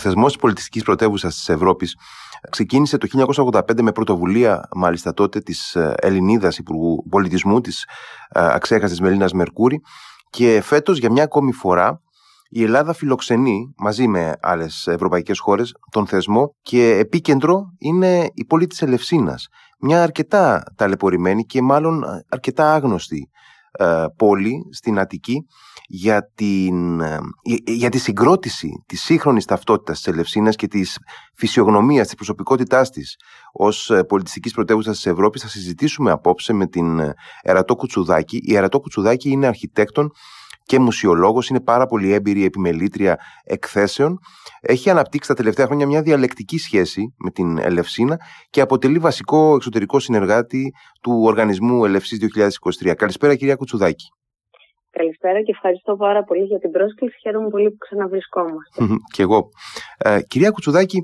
θεσμός της πολιτιστικής πρωτεύουσας της Ευρώπης ξεκίνησε το 1985 με πρωτοβουλία, μάλιστα τότε, της ε, Ελληνίδας Υπουργού Πολιτισμού, της ε, αξέχαστης Μελίνας Μερκούρη. Και φέτος, για μια ακόμη φορά, η Ελλάδα φιλοξενεί μαζί με άλλες ευρωπαϊκές χώρες τον θεσμό και επίκεντρο είναι η πόλη της Ελευσίνας. Μια αρκετά ταλαιπωρημένη και μάλλον αρκετά άγνωστη ε, πόλη στην Αττική για, την, ε, για τη συγκρότηση της σύγχρονης ταυτότητας της Ελευσίνας και της φυσιογνωμίας, της προσωπικότητάς της ως ε, πολιτιστικής πρωτεύουσας της Ευρώπης θα συζητήσουμε απόψε με την Ερατό Κουτσουδάκη. Η Ερατό Κουτσουδάκη είναι αρχιτέκτον και μουσιολόγος, είναι πάρα πολύ έμπειρη επιμελήτρια εκθέσεων. Έχει αναπτύξει τα τελευταία χρόνια μια διαλεκτική σχέση με την Ελευσίνα και αποτελεί βασικό εξωτερικό συνεργάτη του Οργανισμού Ελευσής 2023. Καλησπέρα κυρία Κουτσουδάκη. Καλησπέρα και ευχαριστώ πάρα πολύ για την πρόσκληση. Χαίρομαι πολύ που ξαναβρισκόμαστε. και εγώ. Ε, κυρία Κουτσουδάκη,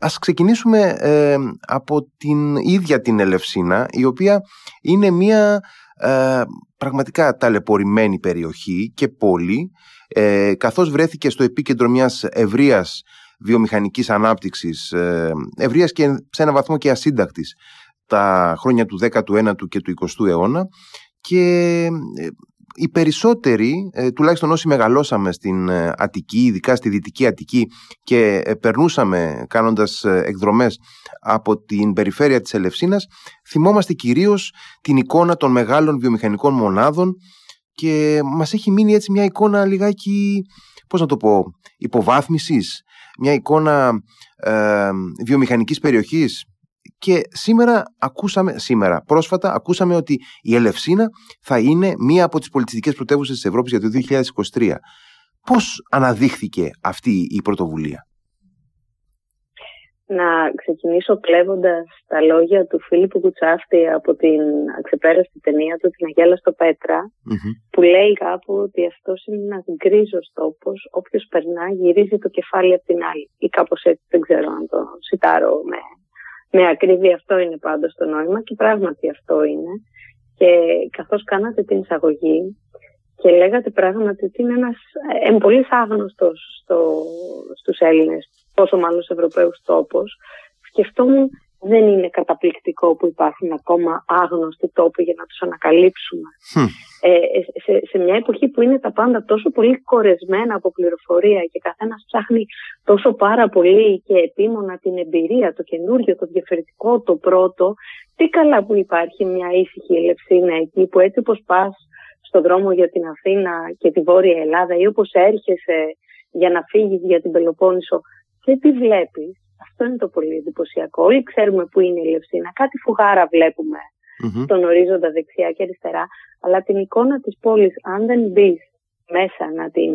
Ας ξεκινήσουμε ε, από την ίδια την Ελευσίνα, η οποία είναι μια ε, πραγματικά ταλαιπωρημένη περιοχή και πόλη, ε, καθώς βρέθηκε στο επίκεντρο μιας ευρείας βιομηχανικής ανάπτυξης, ε, ευρείας και σε ένα βαθμό και ασύντακτης τα χρόνια του 19ου και του 20ου αιώνα και ε, οι περισσότεροι, ε, τουλάχιστον όσοι μεγαλώσαμε στην ε, Αττική, ειδικά στη Δυτική Αττική και ε, περνούσαμε κάνοντας εκδρομές από την περιφέρεια της Ελευσίνας, θυμόμαστε κυρίως την εικόνα των μεγάλων βιομηχανικών μονάδων και μας έχει μείνει έτσι μια εικόνα λιγάκι, πώς να το πω, υποβάθμισης, μια εικόνα ε, βιομηχανικής περιοχής και σήμερα ακούσαμε, σήμερα πρόσφατα ακούσαμε ότι η Ελευσίνα θα είναι μία από τις πολιτιστικές πρωτεύουσες της Ευρώπης για το 2023. Πώς αναδείχθηκε αυτή η πρωτοβουλία; Να ξεκινήσω κλέβοντας τα λόγια του Φίλιππου Κουτσάφτη από την αξεπέραστη ταινία του «Την Αγέλα στο πετρα που λέει κάπου ότι αυτός είναι ένας γκρίζος τόπος, όποιος περνά γυρίζει το κεφάλι από την άλλη ή κάπως έτσι δεν ξέρω αν το σιτάρω με με ακρίβεια αυτό είναι πάντως το νόημα και πράγματι αυτό είναι. Και καθώς κάνατε την εισαγωγή και λέγατε πράγματι ότι είναι ένας ε, πολύ άγνωστος στο, στους Έλληνες, πόσο μάλλον στους Ευρωπαίους τόπος, σκεφτόμουν δεν είναι καταπληκτικό που υπάρχουν ακόμα άγνωστοι τόποι για να τους ανακαλύψουμε. Ε, σε, σε μια εποχή που είναι τα πάντα τόσο πολύ κορεσμένα από πληροφορία και καθένας ψάχνει τόσο πάρα πολύ και επίμονα την εμπειρία, το καινούργιο, το διαφορετικό, το πρώτο, τι καλά που υπάρχει μια ήσυχη ελευσίνα εκεί που έτσι όπως πας στον δρόμο για την Αθήνα και τη Βόρεια Ελλάδα ή όπως έρχεσαι για να φύγεις για την Πελοπόννησο και τι βλέπεις αυτό είναι το πολύ εντυπωσιακό. Όλοι ξέρουμε που είναι η Λευσίνα. Κάτι φουγάρα βλέπουμε mm-hmm. στον ορίζοντα δεξιά και αριστερά. Αλλά την εικόνα της πόλης, αν δεν μπεις μέσα να την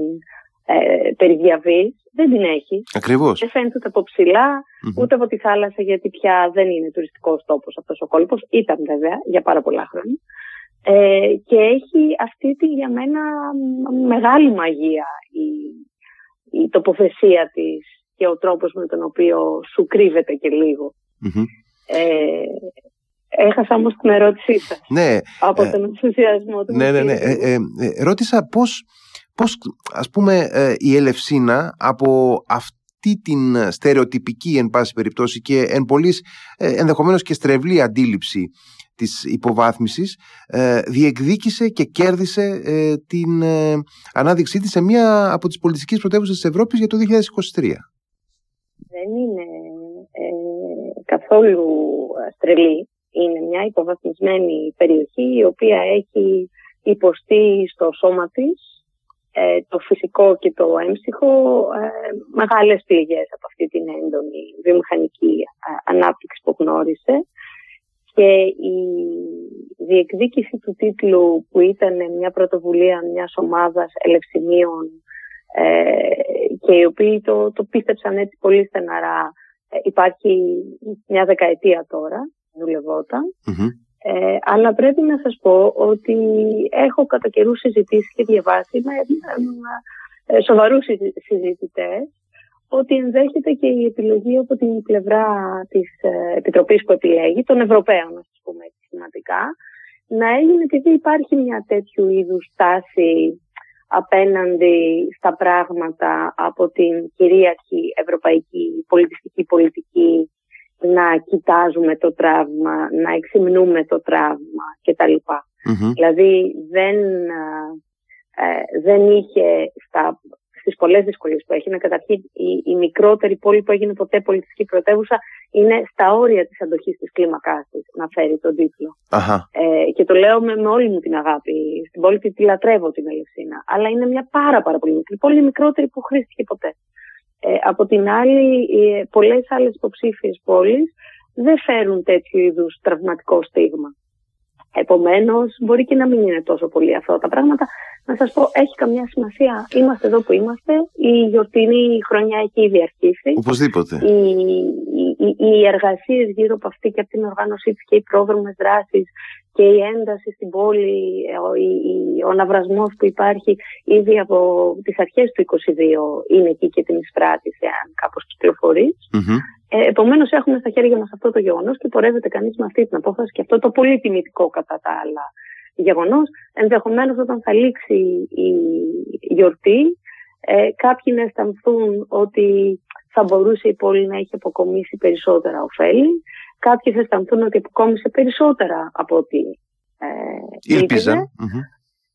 ε, περιδιαβείς, δεν την έχεις. Ακριβώς. Δεν φαίνεται ούτε από ψηλά, mm-hmm. ούτε από τη θάλασσα, γιατί πια δεν είναι τουριστικός τόπος αυτός ο κόλπος. Ήταν βέβαια για πάρα πολλά χρόνια. Ε, και έχει αυτή τη για μένα μεγάλη μαγεία η, η τοποθεσία της και ο τρόπος με τον οποίο σου κρύβεται και λιγο Ε, έχασα όμως την ερώτησή σας ναι, από ε, τον ενθουσιασμό του. Ναι, ναι, ναι. Ε, ε, ε, ρώτησα πώς, πώς ας πούμε η Ελευσίνα από αυτή την στερεοτυπική εν πάση περιπτώσει και εν πολλής ενδεχομένως και στρεβλή αντίληψη της υποβάθμισης διεκδίκησε και κέρδισε την ανάδειξή της σε μία από τις πολιτιστικές πρωτεύουσες της Ευρώπης για το 2023 δεν είναι ε, καθόλου στρελή. Είναι μια υποβαθμισμένη περιοχή η οποία έχει υποστεί στο σώμα της ε, το φυσικό και το έμψυχο ε, μεγάλες πληγές από αυτή την έντονη βιομηχανική ανάπτυξη που γνώρισε και η διεκδίκηση του τίτλου που ήταν μια πρωτοβουλία μιας ομάδας ελευσιμίων ε, και οι οποίοι το, το πίστεψαν έτσι πολύ στεναρά. Ε, υπάρχει μια δεκαετία τώρα, Ε, αλλά πρέπει να σας πω ότι έχω κατά καιρούς συζητήσει και διαβάσει με ε, σοβαρούς συζητητές ότι ενδέχεται και η επιλογή από την πλευρά της ε, Επιτροπής που επιλέγει, των Ευρωπαίων, να σας πούμε έτσι σημαντικά, να έγινε επειδή υπάρχει μια τέτοιου είδους τάση απέναντι στα πράγματα από την κυρίαρχη ευρωπαϊκή πολιτιστική πολιτική να κοιτάζουμε το τραύμα, να εξυμνούμε το τραύμα κτλ. mm Δηλαδή δεν, ε, δεν είχε στα, στις πολλές δυσκολίες που έχει, να καταρχήν η, η μικρότερη πόλη που έγινε ποτέ πολιτιστική πρωτεύουσα είναι στα όρια της αντοχής της κλίμακάς της να φέρει τον τίτλο. Ε, και το λέω με, με όλη μου την αγάπη. Στην πόλη τη λατρεύω την Ελευσίνα. Αλλά είναι μια πάρα πάρα πολύ μικρή πόλη, μικρότερη που χρήστηκε ποτέ. Ε, από την άλλη, ε, πολλές άλλες υποψήφιες πόλεις δεν φέρουν τέτοιου είδους τραυματικό στίγμα. Επομένως, μπορεί και να μην είναι τόσο πολύ αυτά τα πράγματα. Να σας πω, έχει καμιά σημασία. Είμαστε εδώ που είμαστε. Η γιορτινή χρονιά έχει ήδη αρχίσει. Οπωσδήποτε. Οι, οι, οι εργασίες γύρω από αυτή και από την οργάνωσή της και οι πρόδρομες δράσεις και η ένταση στην πόλη, ο, ο ναυρασμός που υπάρχει ήδη από τις αρχές του 2022 είναι εκεί και την εισπράτησε αν κάπως κυκλοφορείς. Mm-hmm. Ε, Επομένως, έχουμε στα χέρια μας αυτό το γεγονός και πορεύεται κανείς με αυτή την απόφαση και αυτό το πολύ τιμητικό κατά τα άλλα γεγονός. Ενδεχομένως, όταν θα λήξει η γιορτή, ε, κάποιοι να αισθανθούν ότι θα μπορούσε η πόλη να έχει αποκομίσει περισσότερα ωφέλη. Κάποιοι θα αισθανθούν ότι αποκόμισε περισσότερα από ό,τι ε, ήλπιζε.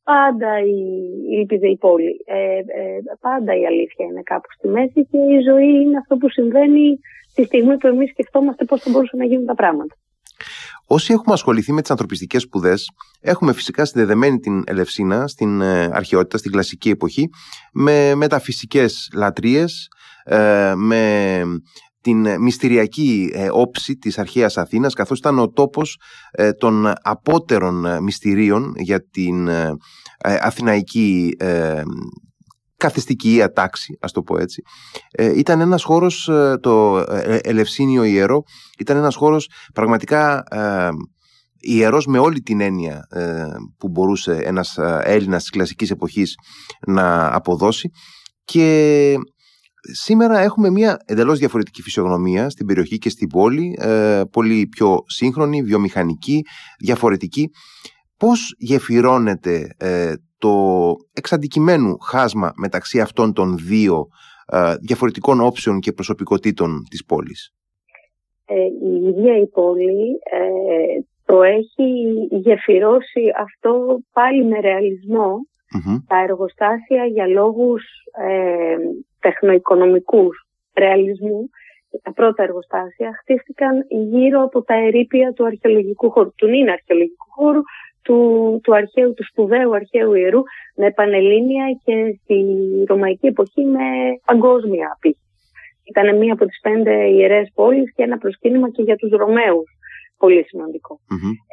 Πάντα η, ήλπιζε η πόλη. Ε, ε, πάντα η αλήθεια είναι κάπου στη μέση και η ζωή είναι αυτό που συμβαίνει τη στιγμή που εμείς σκεφτόμαστε πώς θα μπορούσαν να γίνουν τα πράγματα. Όσοι έχουμε ασχοληθεί με τις ανθρωπιστικές σπουδές, έχουμε φυσικά συνδεδεμένη την Ελευσίνα στην ε, αρχαιότητα, στην κλασική εποχή, με μεταφυσικές λατρείες, ε, με την μυστηριακή ε, όψη της αρχαίας Αθήνας καθώς ήταν ο τόπος των απότερων μυστηρίων για την αθηναϊκή καθιστική ατάξη, ας το πω έτσι. Ε, ήταν ένας χώρος, ε, το ε, Ελευσίνιο Ιερό, ήταν ένας χώρος πραγματικά ε, ιερός με όλη την έννοια που μπορούσε ένας Έλληνας της κλασικής εποχής να αποδώσει και σήμερα έχουμε μια εντελώς διαφορετική φυσιογνωμία στην περιοχή και στην πόλη, πολύ πιο σύγχρονη, βιομηχανική, διαφορετική. Πώς γεφυρώνεται το εξαντικειμένου χάσμα μεταξύ αυτών των δύο ε, διαφορετικών όψεων και προσωπικότητων της πόλης; Ε, η ίδια η πόλη ε, το έχει γεφυρώσει αυτό πάλι με ρεαλισμο Τα εργοστάσια για λόγους ε, τεχνοοικονομικούς ρεαλισμού τα πρώτα εργοστάσια χτίστηκαν γύρω από τα ερήπια του αρχαιολογικού χώρου, του νυν αρχαιολογικού χώρου, του, του αρχαίου, του σπουδαίου αρχαίου ιερού με πανελλήνια και στη ρωμαϊκή εποχή με παγκόσμια απίχη. Ήταν μία από τις πέντε ιερές πόλεις και ένα προσκύνημα και για τους Ρωμαίους. Πολύ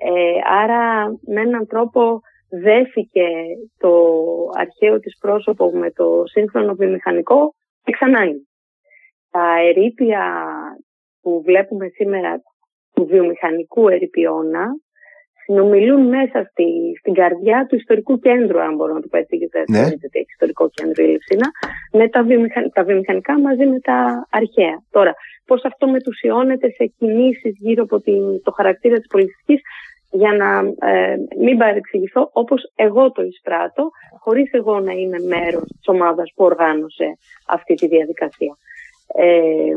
Ε, άρα με έναν τρόπο δέθηκε το αρχαίο της πρόσωπο με το σύγχρονο βιομηχανικό και ξανά Τα ερήπια που βλέπουμε σήμερα του βιομηχανικού ερηπιώνα συνομιλούν μέσα στη, στην καρδιά του ιστορικού κέντρου, αν μπορώ να το πω έτσι, γιατί δεν ναι. έχει ιστορικό κέντρο η Λευσίνα, με τα, βιομηχαν, τα βιομηχανικά μαζί με τα αρχαία. Τώρα, πώς αυτό μετουσιώνεται σε κινήσεις γύρω από την, το χαρακτήρα της πολιτιστικής, για να ε, μην παρεξηγηθώ, όπως εγώ το εισπράττω, χωρίς εγώ να είμαι μέρος της ομάδας που οργάνωσε αυτή τη διαδικασία. Ε,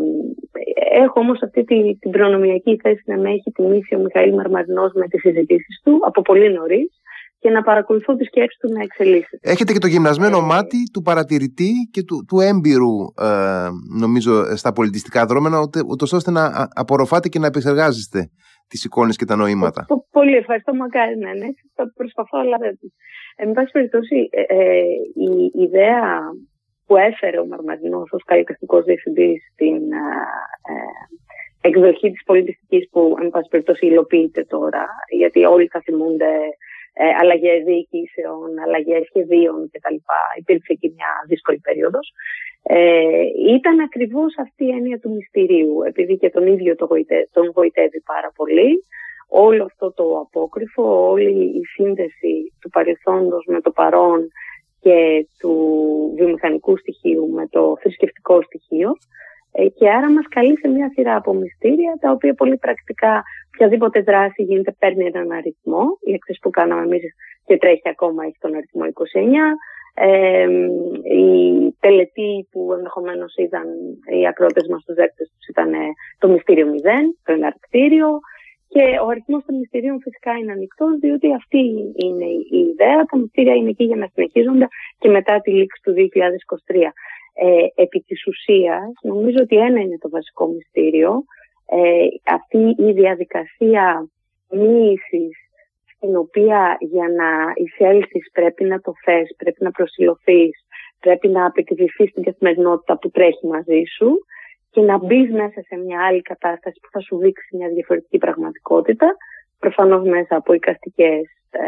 έχω όμως αυτή τη, την προνομιακή θέση να με έχει τιμήσει ο Μιχαήλ Μαρμαρινός με τις συζητήσεις του από πολύ νωρίς και να παρακολουθώ τη σκέψη του να εξελίσσεται. Έχετε και το γυμνασμένο ε, μάτι του παρατηρητή και του, του έμπειρου ε, νομίζω στα πολιτιστικά δρόμενα ούτως ώστε να απορροφάτε και να επεξεργάζεστε τις εικόνες και τα νοήματα. Πολύ ευχαριστώ, μακάρι να είναι έτσι. Θα προσπαθώ, αλλά δεν. Εν πάση περιπτώσει, ε, ε, η ιδέα που έφερε ο Μαρμαρινός ως καλλιτεχνικός διευθυντής στην ε, εκδοχή της πολιτιστικής που εν πάση περιπτώσει υλοποιείται τώρα γιατί όλοι θα θυμούνται ε, αλλαγές διοικήσεων, αλλαγές σχεδίων κτλ. Υπήρξε εκεί μια δύσκολη περίοδος. Ε, ήταν ακριβώς αυτή η έννοια του μυστηρίου επειδή και τον ίδιο το τον γοητεύει πάρα πολύ. Όλο αυτό το απόκριφο, όλη η σύνδεση του παρελθόντος με το παρόν και του βιομηχανικού στοιχείου με το θρησκευτικό στοιχείο. Ε, και άρα μας καλεί σε μια σειρά από μυστήρια τα οποία πολύ πρακτικά οποιαδήποτε δράση γίνεται παίρνει έναν αριθμό. Η έκθεση που κάναμε εμείς και τρέχει ακόμα έχει τον αριθμό 29 η τελετή που ενδεχομένως είδαν οι ακρότες μας στους δέκτες τους ήταν το μυστήριο μηδέν, το εναρκτήριο και ο αριθμός των μυστηρίων φυσικά είναι ανοιχτός, διότι αυτή είναι η ιδέα. Τα μυστήρια είναι εκεί για να συνεχίζονται και μετά τη λήξη του 2023. Ε, επί της ουσίας, νομίζω ότι ένα είναι το βασικό μυστήριο. Ε, αυτή η διαδικασία μοίησης στην οποία για να εισέλθεις πρέπει να το θες, πρέπει να προσιλωθείς, πρέπει να απεκδηθείς την καθημερινότητα που τρέχει μαζί σου και να μπεις μέσα σε μια άλλη κατάσταση που θα σου δείξει μια διαφορετική πραγματικότητα, προφανώς μέσα από οικαστικές ε,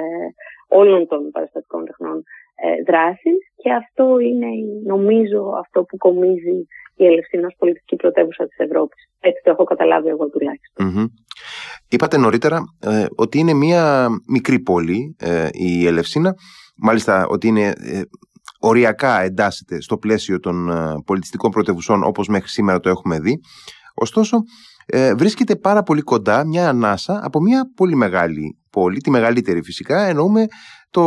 όλων των παραστατικών τεχνών ε, δράσεις και αυτό είναι νομίζω αυτό που κομίζει η Ελευθερία ως πολιτική πρωτεύουσα της Ευρώπης. Έτσι το έχω καταλάβει εγώ τουλάχιστον. Είπατε νωρίτερα ε, ότι είναι μια μικρή πόλη ε, η Ελευσίνα, μάλιστα ότι είναι ε, οριακά εντάσσεται στο πλαίσιο των πολιτιστικών πρωτεύουσών όπως μέχρι σήμερα το έχουμε δει. Ωστόσο, βρίσκεται πάρα πολύ κοντά μια ανάσα από μια πολύ μεγάλη πόλη, τη μεγαλύτερη φυσικά, εννοούμε το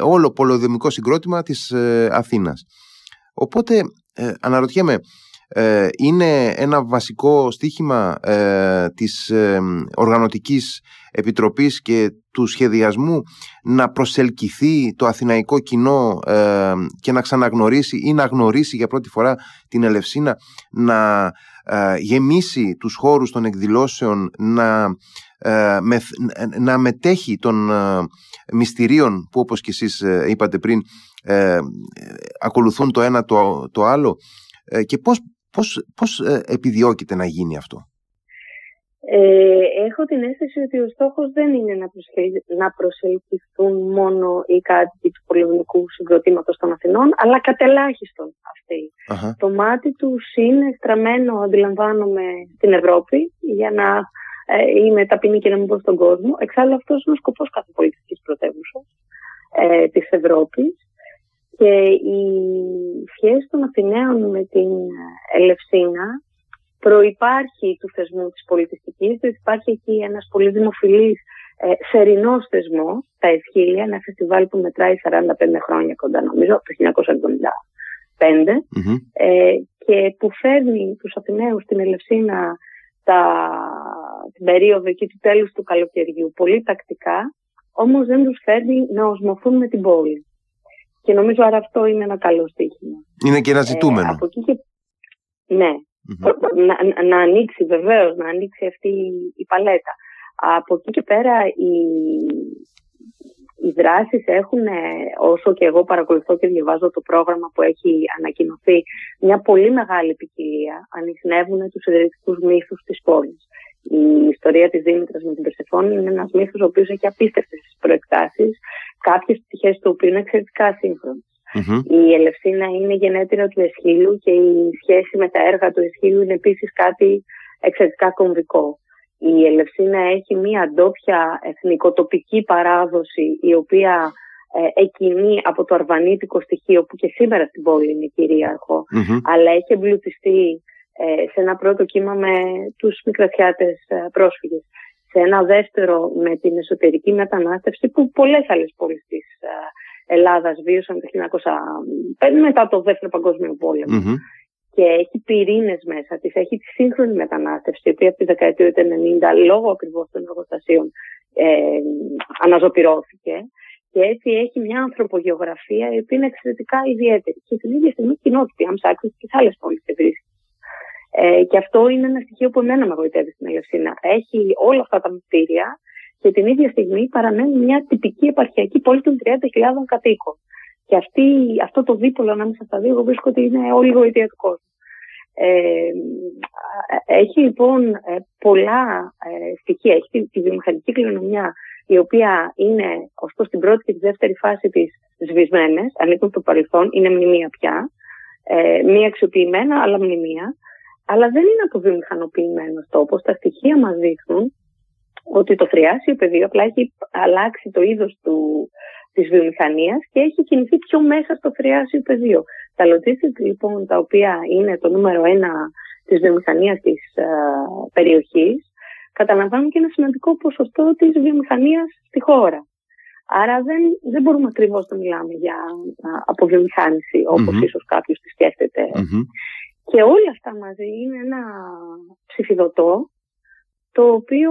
όλο πολυδομικό συγκρότημα της Αθήνας. Οπότε αναρωτιέμαι, ε, είναι ένα βασικό στίχημα ε, της ε, οργανωτικής επιτροπής και του σχεδιασμού να προσελκυθεί το αθηναϊκό κοινό ε, και να ξαναγνωρίσει ή να γνωρίσει για πρώτη φορά την Ελευσίνα, να γεμίσει τους χώρους των εκδηλώσεων, να, να μετέχει των μυστηρίων που όπως και εσείς είπατε πριν ακολουθούν το ένα το, το άλλο και πώς Πώς, πώς ε, επιδιώκεται να γίνει αυτό; Ε, έχω την αίσθηση ότι ο στόχος δεν είναι να, να προσελκυθούν μόνο οι κάτοικοι του πολεμικού συγκροτήματος των Αθηνών, αλλά κατελάχιστον Το μάτι τους είναι στραμμένο, αντιλαμβάνομαι, στην Ευρώπη για να ε, είμαι ταπεινή και να μην πω στον κόσμο. Εξάλλου αυτός είναι ο σκοπός κάθε πολιτικής πρωτεύουσας ε, της Ευρώπης. Και η σχέση των Αθηναίων με την Ελευσίνα προϋπάρχει του θεσμού της πολιτιστικής, διότι υπάρχει εκεί ένας πολύ δημοφιλής ε, σερινός θεσμός, τα Εσχύλια, ένα φεστιβάλ που μετράει 45 χρόνια κοντά νομίζω, το 1975, ε, και που φέρνει τους Αθηναίους στην Ελευσίνα τα, την περίοδο εκεί του τέλους του καλοκαιριού πολύ τακτικά, όμως δεν τους φέρνει να οσμωθούν με την πόλη. Και νομίζω άρα αυτό είναι ένα καλό στοίχημα. Είναι και ένα ζητούμενο. Ε, από εκεί και... Ναι. Να, να, ανοίξει βεβαίως, να ανοίξει αυτή η παλέτα. Από εκεί και πέρα οι, οι δράσεις έχουν, όσο και εγώ παρακολουθώ και διαβάζω το πρόγραμμα που έχει ανακοινωθεί, μια πολύ μεγάλη ποικιλία. Ανοιχνεύουν τους ιδρυτικούς μύθους της πόλης. Η ιστορία της Δήμητρας με την Περσεφόνη είναι ένας μύθος ο οποίος έχει απίστευτες προεκτάσεις κάποιες πτυχές του οποίου είναι εξαιρετικά Η Ελευσίνα είναι γενέτειρα του Εσχύλου και η σχέση με τα έργα του Εσχύλου είναι επίσης κάτι εξαιρετικά κομβικό. Η Ελευσίνα έχει μία ντόπια εθνικοτοπική παράδοση η οποία ε, εκκινεί από το αρβανίτικο στοιχείο που και σήμερα στην πόλη είναι αλλά έχει εμπλουτιστεί ε, σε ένα πρώτο κύμα με τους μικρασιάτες ε, πρόσφυγες. Σε ένα δεύτερο με την εσωτερική μετανάστευση που πολλές άλλες πόλεις της ε, Ελλάδας βίωσαν το 1905 μετά το δεύτερο παγκόσμιο και έχει πυρήνες μέσα της, έχει τη σύγχρονη μετανάστευση, η οποία από τη δεκαετία του 90 λόγω ακριβώς των εργοστασίων ε, αναζωπηρώθηκε. Και έτσι έχει μια ανθρωπογεωγραφία η οποία είναι εξαιρετικά ιδιαίτερη. Και την ίδια στιγμή κοινότητα, αν ψάξεις και σε άλλες πόλεις και βρίσκει. Ε, και αυτό είναι ένα στοιχείο που εμένα με γοητεύει στην Ελευσίνα. Έχει όλα αυτά τα μυστήρια και την ίδια στιγμή παραμένει μια τυπική επαρχιακή πόλη των 30.000 κατοίκων. Και αυτή, αυτό το δίπολο ανάμεσα στα δύο, εγώ βρίσκω ότι είναι όλη η γοητεία του κόσμου. Ε, έχει λοιπόν ε, πολλά ε, στοιχεία. Έχει τη, τη βιομηχανική κληρονομιά, η οποία είναι ωστόσο στην πρώτη και τη δεύτερη φάση της σβησμένες, ανήκουν στο παρελθόν, είναι μνημεία πια. Ε, μία αξιοποιημένα, αλλά μνημεία αλλά δεν είναι αποβιομηχανοποιημένος τόπος. Τα στοιχεία μας δείχνουν ότι το θριάσιο πεδίο απλά έχει αλλάξει το είδος της βιομηχανίας και έχει κινηθεί πιο μέσα στο θριάσιο πεδίο. Τα logistics λοιπόν, τα οποία είναι το νούμερο ένα της βιομηχανίας της uh, περιοχής, καταλαμβάνουν και ένα σημαντικό ποσοστό της βιομηχανίας στη χώρα. Άρα δεν, δεν μπορούμε ακριβώς να μιλάμε για αποβιομηχάνηση όπως mm-hmm. ίσως κάποιος τη σκεφτεται Και όλα αυτά μαζί είναι ένα ψηφιδωτό το οποίο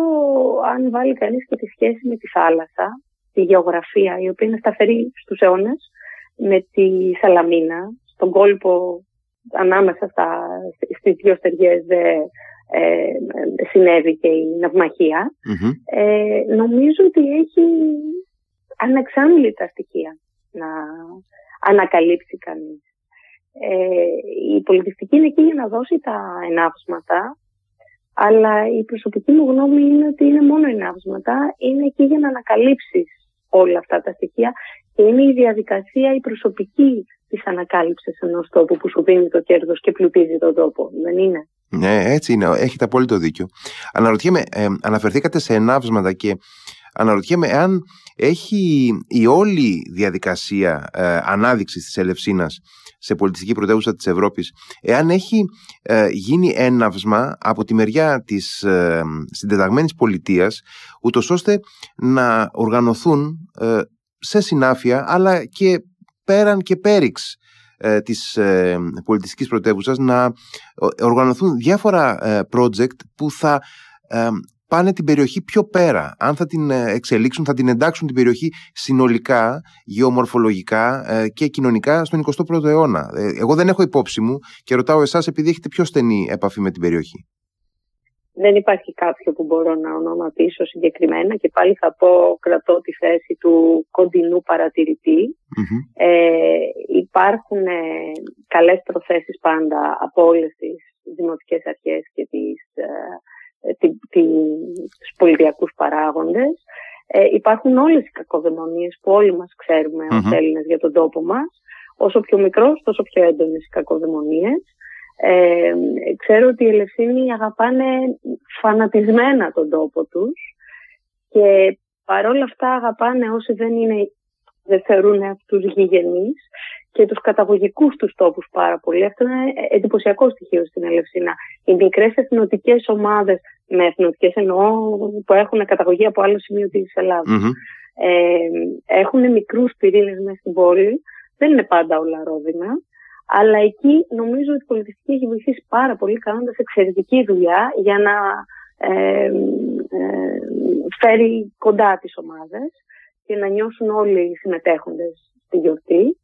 αν βάλει κανείς και τη σχέση με τη θάλασσα, τη γεωγραφία η οποία είναι σταθερή στους αιώνες, με τη Σαλαμίνα, στον κόλπο ανάμεσα στα, στις δύο στεριές ε, συνέβη και η ναυμαχια ε, νομίζω ότι έχει ανεξάμιλητα στοιχεία να ανακαλύψει κανείς. Ε, η πολιτιστική είναι εκεί για να δώσει τα ενάψματα, αλλά η προσωπική μου γνώμη είναι ότι είναι μόνο ενάψματα, είναι εκεί για να ανακαλύψεις όλα αυτά τα στοιχεία και είναι η διαδικασία η προσωπική της ανακάλυψης ενός τόπου που σου δίνει το κέρδος και πλουτίζει τον τόπο, δεν είναι; Ναι, έτσι είναι. Έχετε απόλυτο δίκιο. Αναρωτιέμαι, ε, αναφερθήκατε σε ενάψματα και αναρωτιέμαι αν έχει η όλη διαδικασία ε, ανάδειξης της Ελευσίνας σε πολιτιστική πρωτεύουσα της Ευρώπης εάν έχει ε, γίνει έναυσμα από τη μεριά της ε, συντεταγμένης πολιτείας ούτως ώστε να οργανωθούν ε, σε συνάφεια αλλά και πέραν και πέριξ ε, της ε, πολιτιστικής πρωτεύουσας να ε, οργανωθούν διάφορα project που θα πάνε την περιοχή πιο πέρα. Αν θα την εξελίξουν, θα την εντάξουν την περιοχή συνολικά, γεωμορφολογικά και κοινωνικά στον 21ο αιώνα. Εγώ δεν έχω υπόψη μου και ρωτάω εσάς επειδή έχετε πιο στενή επαφή με την περιοχή. Δεν υπάρχει κάποιο που μπορώ να ονοματίσω συγκεκριμένα και πάλι θα πω κρατώ τη θέση του κοντινού Ε, υπάρχουν ε, καλές προθέσεις πάντα από όλες τις δημοτικές αρχές και τις, ε, τι, τι, τους πολιτιακούς παράγοντες. Ε, υπάρχουν όλες οι κακοδαιμονίες που όλοι μας ξέρουμε mm-hmm. ως Έλληνες για τον τόπο μας. Όσο πιο μικρός, τόσο πιο έντονες οι κακοδαιμονίες. Ε, ξέρω ότι οι Ελευσίνοι αγαπάνε φανατισμένα τον τόπο τους και παρόλα αυτά αγαπάνε όσοι δεν, είναι, δεν θεωρούν αυτούς γηγενείς και τους καταγωγικούς τους τόπους πάρα πολύ. Αυτό είναι εντυπωσιακό στοιχείο στην Ελευσίνα. Οι μικρές εθνοτικές ομάδες, με εθνοτικές εννοώ που έχουν καταγωγή από άλλο σημείο της ελλαδας ε, έχουν μικρούς πυρήνες μέσα στην πόλη. Δεν είναι πάντα όλα ρόδινα. Αλλά εκεί νομίζω ότι η πολιτιστική έχει βοηθήσει πάρα πολύ κάνοντας εξαιρετική δουλειά για να ε, ε, φέρει κοντά τις ομάδες και να νιώσουν όλοι οι συμμετέχοντες στη γιορτή.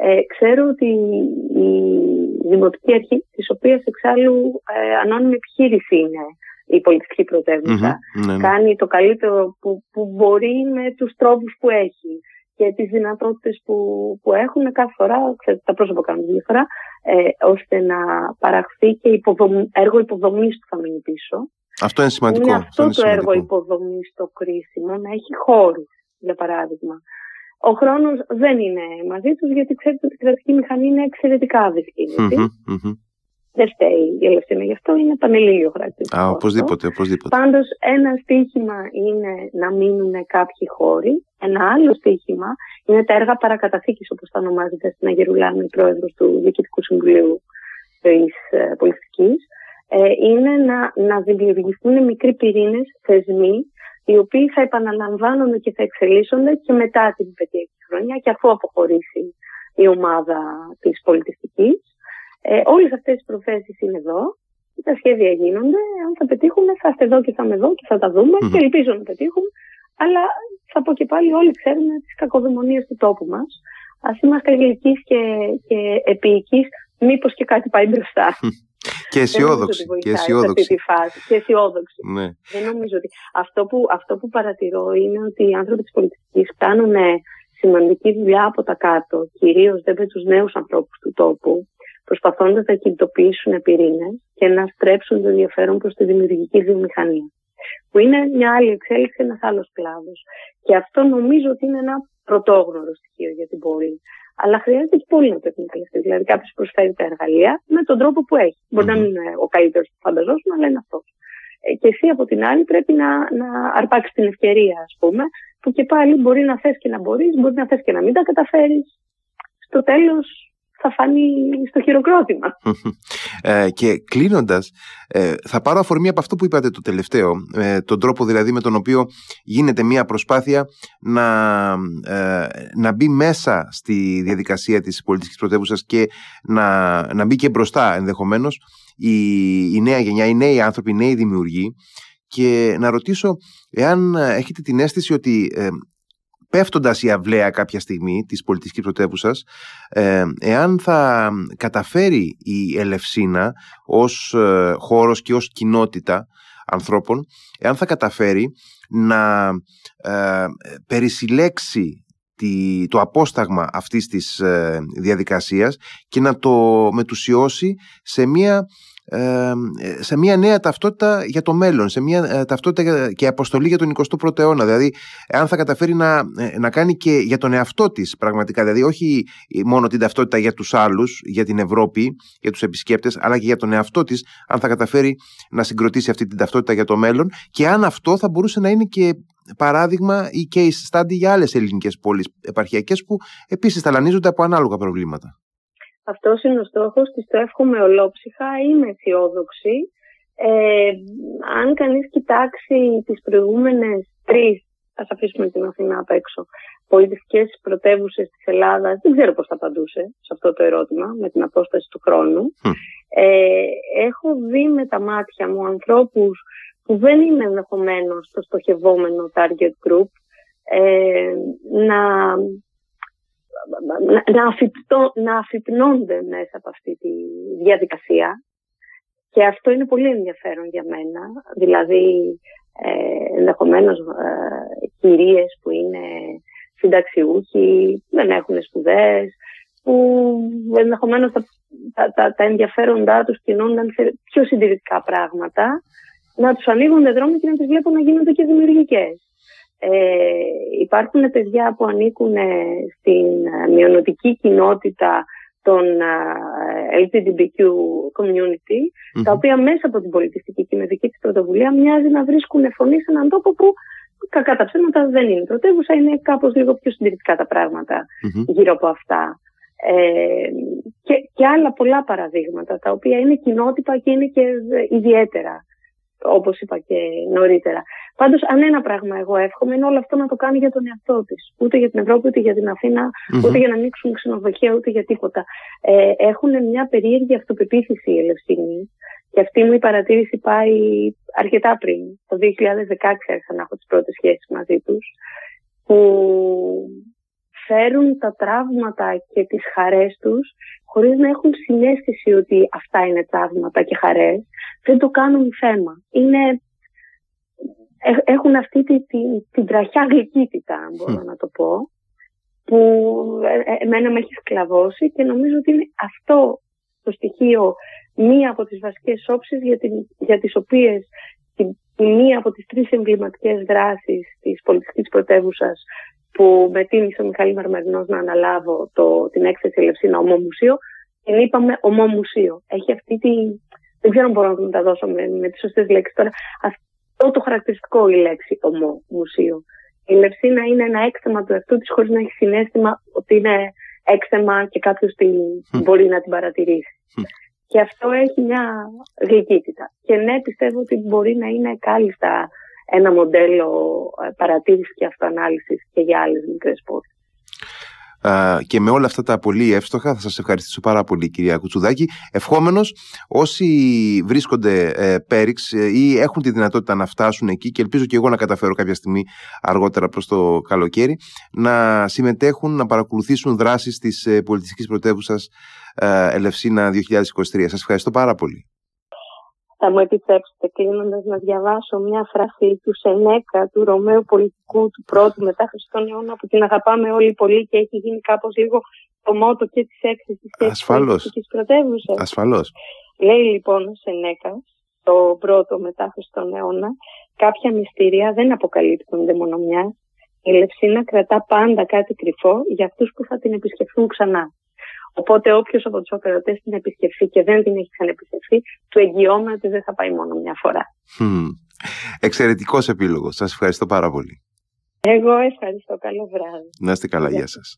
Ε, ξέρω ότι η Δημοτική Αρχή, της οποίας εξάλλου ε, ανώνυμη επιχείρηση είναι η πολιτιστική ναι, ναι. κάνει το καλύτερο που, που μπορεί με τους τρόπους που έχει και τις δυνατότητες που, που έχουν κάθε φορά, ξέρετε, τα πρόσωπα κάνουν διαφορά, ε, ώστε να παραχθεί και υποδομ, έργο υποδομής που θα μείνει πίσω. Αυτό είναι σημαντικό. Είναι αυτό, είναι το σημαντικό. έργο υποδομής το κρίσιμο, να έχει χώρους, για παράδειγμα. Ο χρόνος δεν είναι μαζί τους, γιατί ξέρετε ότι η κρατική μηχανή είναι εξαιρετικά δεν φταίει η Ελευθερία γι' αυτό, είναι πανελλήνιο χαρακτηριστικό. Α, οπωσδήποτε, οπωσδήποτε. Πάντως ένα στίχημα είναι να μείνουν κάποιοι χώροι. Ένα άλλο στίχημα είναι τα έργα παρακαταθήκης, όπως τα ονομάζεται στην Αγερουλάνη, πρόεδρος του Διοικητικού Συμβουλίου της ε, Πολιτικής. Ε, είναι να, να δημιουργηθούν μικροί πυρήνες, θεσμοί, οι οποίοι θα επαναλαμβάνονται και θα εξελίσσονται και μετά την πενταετή χρονιά και αφού αποχωρήσει η ομάδα της πολιτιστικής. Ε, όλες αυτές οι προθέσεις είναι εδώ, τα σχέδια γίνονται, αν θα πετύχουν θα είστε εδώ και θα είμαι εδώ και θα τα δούμε mm-hmm. και ελπίζω να πετύχουν, αλλά θα πω και πάλι όλοι ξέρουμε τις κακοδαιμονίες του τόπου μας. Ας είμαστε γλυκείς και, και επίοικείς, μήπως και κάτι πάει μπροστά. Και αισιόδοξη. Και αισιόδοξη. Και αισιόδοξη. Ναι. Δεν νομίζω ότι. Αυτό που, αυτό που παρατηρώ είναι ότι οι άνθρωποι της πολιτικής κάνουν σημαντική δουλειά από τα κάτω, κυρίως δεν με τους νέους ανθρώπους του τόπου, προσπαθώντας να κινητοποιήσουν πυρήνες και να στρέψουν το ενδιαφέρον προς τη δημιουργική βιομηχανία. Που είναι μια άλλη εξέλιξη, ένας άλλος κλάδος. Και αυτό νομίζω ότι είναι ένα πρωτόγνωρο στοιχείο για την πόλη. Αλλά χρειάζεται και πολύ να το εκμεταλλευτείς. Δηλαδή, κάποιος προσφέρει τα εργαλεία με τον τρόπο που έχει. Μπορεί να μην είναι ο καλύτερος που φανταζόσουν, αλλά είναι αυτός. Ε, και εσύ από την άλλη πρέπει να, να αρπάξεις την ευκαιρία, ας πούμε, που και πάλι μπορεί να θες και να μπορείς, μπορεί να θες και να μην τα καταφέρεις. Στο τέλος, θα φάνει στο χειροκρότημα. Ε, και κλείνοντας, ε, θα πάρω αφορμή από αυτό που είπατε το τελευταίο, ε, τον τρόπο δηλαδή με τον οποίο γίνεται μια προσπάθεια να, ε, να μπει μέσα στη διαδικασία της πολιτικής πρωτεύουσας και να, να μπει και μπροστά ενδεχομένως η, η νέα γενιά, οι νέοι άνθρωποι, οι νέοι δημιουργοί και να ρωτήσω εάν έχετε την αίσθηση ότι ε, πέφτοντας η αυλαία κάποια στιγμή της πολιτικής πρωτεύουσα, ε, εάν θα καταφέρει η Ελευσίνα ως ε, χώρος και ως κοινότητα ανθρώπων, εάν θα καταφέρει να ε, περισυλλέξει το απόσταγμα αυτής της ε, διαδικασίας και να το μετουσιώσει σε μια σε μια νέα ταυτότητα για το μέλλον, σε μια ε, ταυτότητα και αποστολή για τον 21ο αιώνα. Δηλαδή, αν θα καταφέρει να, ε, να κάνει και για τον εαυτό της πραγματικά, δηλαδή όχι μόνο την ταυτότητα για τους άλλους, για την Ευρώπη, για τους επισκέπτες, αλλά και για τον εαυτό της, αν θα καταφέρει να συγκροτήσει αυτή την ταυτότητα για το μέλλον και αν αυτό θα μπορούσε να είναι και παράδειγμα ή case study για άλλες ελληνικές πόλεις επαρχιακές που επίσης ταλανίζονται από ανάλογα προβλήματα. Αυτός είναι ο στόχος της. Το εύχομαι ολόψυχα. Είμαι αισιόδοξη. Ε, αν κανείς κοιτάξει τις προηγούμενες τρεις, ας αφήσουμε την Αθήνα απ' έξω, πολιτιστικές πρωτεύουσες της Ελλάδας, δεν ξέρω πώς θα απαντούσε σε αυτό το ερώτημα με την απόσταση του χρόνου. Ε, έχω δει με τα μάτια μου ανθρώπους που δεν είναι ενδεχομένως το στοχευόμενο target group ε, να να, αφυπτώ, να αφυπνώνται μέσα από αυτή τη διαδικασία και αυτό είναι πολύ ενδιαφέρον για μένα. Δηλαδή, ε, ενδεχομένως ε, κυρίες που είναι συνταξιούχοι, δεν έχουν σπουδές, που ενδεχομένως τα, τα, τα, τα ενδιαφέροντά τους κινούνταν σε πιο συντηρητικά πράγματα, να τους ανοίγουν δρόμοι και να τις βλέπω να γίνονται και δημιουργικές. Ε, υπάρχουν παιδιά που ανήκουν στην ε, μειονοτική κοινότητα των ε, LGBTQ community, τα οποία μέσα από την πολιτιστική και κοινωνική της πρωτοβουλία μοιάζει να βρίσκουν φωνή σε έναν τόπο που κακά τα ψέματα δεν είναι πρωτεύουσα, είναι κάπως λίγο πιο συντηρητικά τα πραγματα γύρω από αυτά. Ε, και, και άλλα πολλά παραδείγματα, τα οποία είναι κοινότυπα και είναι και ιδιαίτερα όπως είπα και νωρίτερα. Πάντως, αν ένα πράγμα εγώ εύχομαι, είναι όλο αυτό να το κάνει για τον εαυτό της. Ούτε για την Ευρώπη, ούτε για την αθηνα ούτε για να ανοίξουν ξενοδοχεία, ούτε για τίποτα. Ε, έχουν μια περίεργη αυτοπεποίθηση η Ελευσίνη. Και αυτή μου η παρατήρηση πάει αρκετά πριν. Το 2016 άρχισα να έχω τις πρώτες σχέσεις μαζί τους. Που φέρουν τα τραύματα και τις χαρές τους χωρίς να έχουν συνέστηση ότι αυτά είναι τραύματα και χαρές, δεν το κάνουν θέμα. Είναι, έχουν αυτή τη, τη, την τραχιά γλυκύτητα, αν μπορώ να το πω, που ε, ε, εμένα με έχει σκλαβώσει και νομίζω ότι είναι αυτό το στοιχείο μία από τις βασικές όψεις για, την, για τις οποίες τη, μία από τις τρεις εμβληματικές δράσεις της πολιτικής πρωτεύουσας που με τίμησε ο Μιχάλης Μαρμερινός να αναλάβω το, την έκθεση Ελευσίνα Ομόμουσιο, την είπαμε Ομόμουσιο. Έχει αυτή τη... Δεν ξέρω αν μπορώ να τα δώσω με, με τις σωστές λέξεις τώρα. Αυτό το χαρακτηριστικό η λέξη Ομόμουσιο. Η Ελευσίνα είναι ένα έκθεμα του εαυτού της χωρίς να έχει συνέστημα ότι είναι έκθεμα και κάποιος την, μπορεί να την παρατηρήσει. Και αυτό έχει μια γλυκύτητα. Και ναι, πιστεύω ότι μπορεί να είναι κάλλιστα ένα μοντέλο ε, παρατήρησης και αυτοανάλυσης και για άλλες μικρές πόλεις. και με όλα αυτά τα πολύ εύστοχα θα σας ευχαριστήσω πάρα πολύ κυρία Κουτσουδάκη ευχόμενος όσοι βρίσκονται ε, πέριξ ε, ή έχουν τη δυνατότητα να φτάσουν εκεί και ελπίζω και εγώ να καταφέρω κάποια στιγμή αργότερα προς το καλοκαίρι να συμμετέχουν, να παρακολουθήσουν δράσεις της ε, πολιτιστικής πρωτεύουσας ε, Ελευσίνα 2023. Σας ευχαριστώ πάρα πολύ. Θα μου επιτρέψετε κλείνοντας να διαβάσω μια φράση του Σενέκα, του Ρωμαίου πολιτικού του πρώτου μετά Χριστόν αιώνα που την αγαπάμε όλοι πολύ και έχει γίνει κάπως λίγο το μότο και της έκθεσης και Ασφαλώς. της πρωτεύουσα. Ασφαλώς. Λέει λοιπόν ο Σενέκα, το πρώτο μετά Χριστόν αιώνα, κάποια μυστήρια δεν αποκαλύπτονται μόνο μια. Η Λευσίνα κρατά πάντα κάτι κρυφό για αυτούς που θα την επισκεφθούν ξανά. Οπότε όποιος από τους οπερατέ την επισκεφθεί και δεν την έχει ξαναεπισκεφθεί, του εγγυώμαι ότι δεν θα πάει μόνο μια φορά. Mm. Εξαιρετικός επίλογος. Σας ευχαριστώ πάρα πολύ. Εγώ ευχαριστώ. Καλό βράδυ. Να είστε καλά. Γεια σας.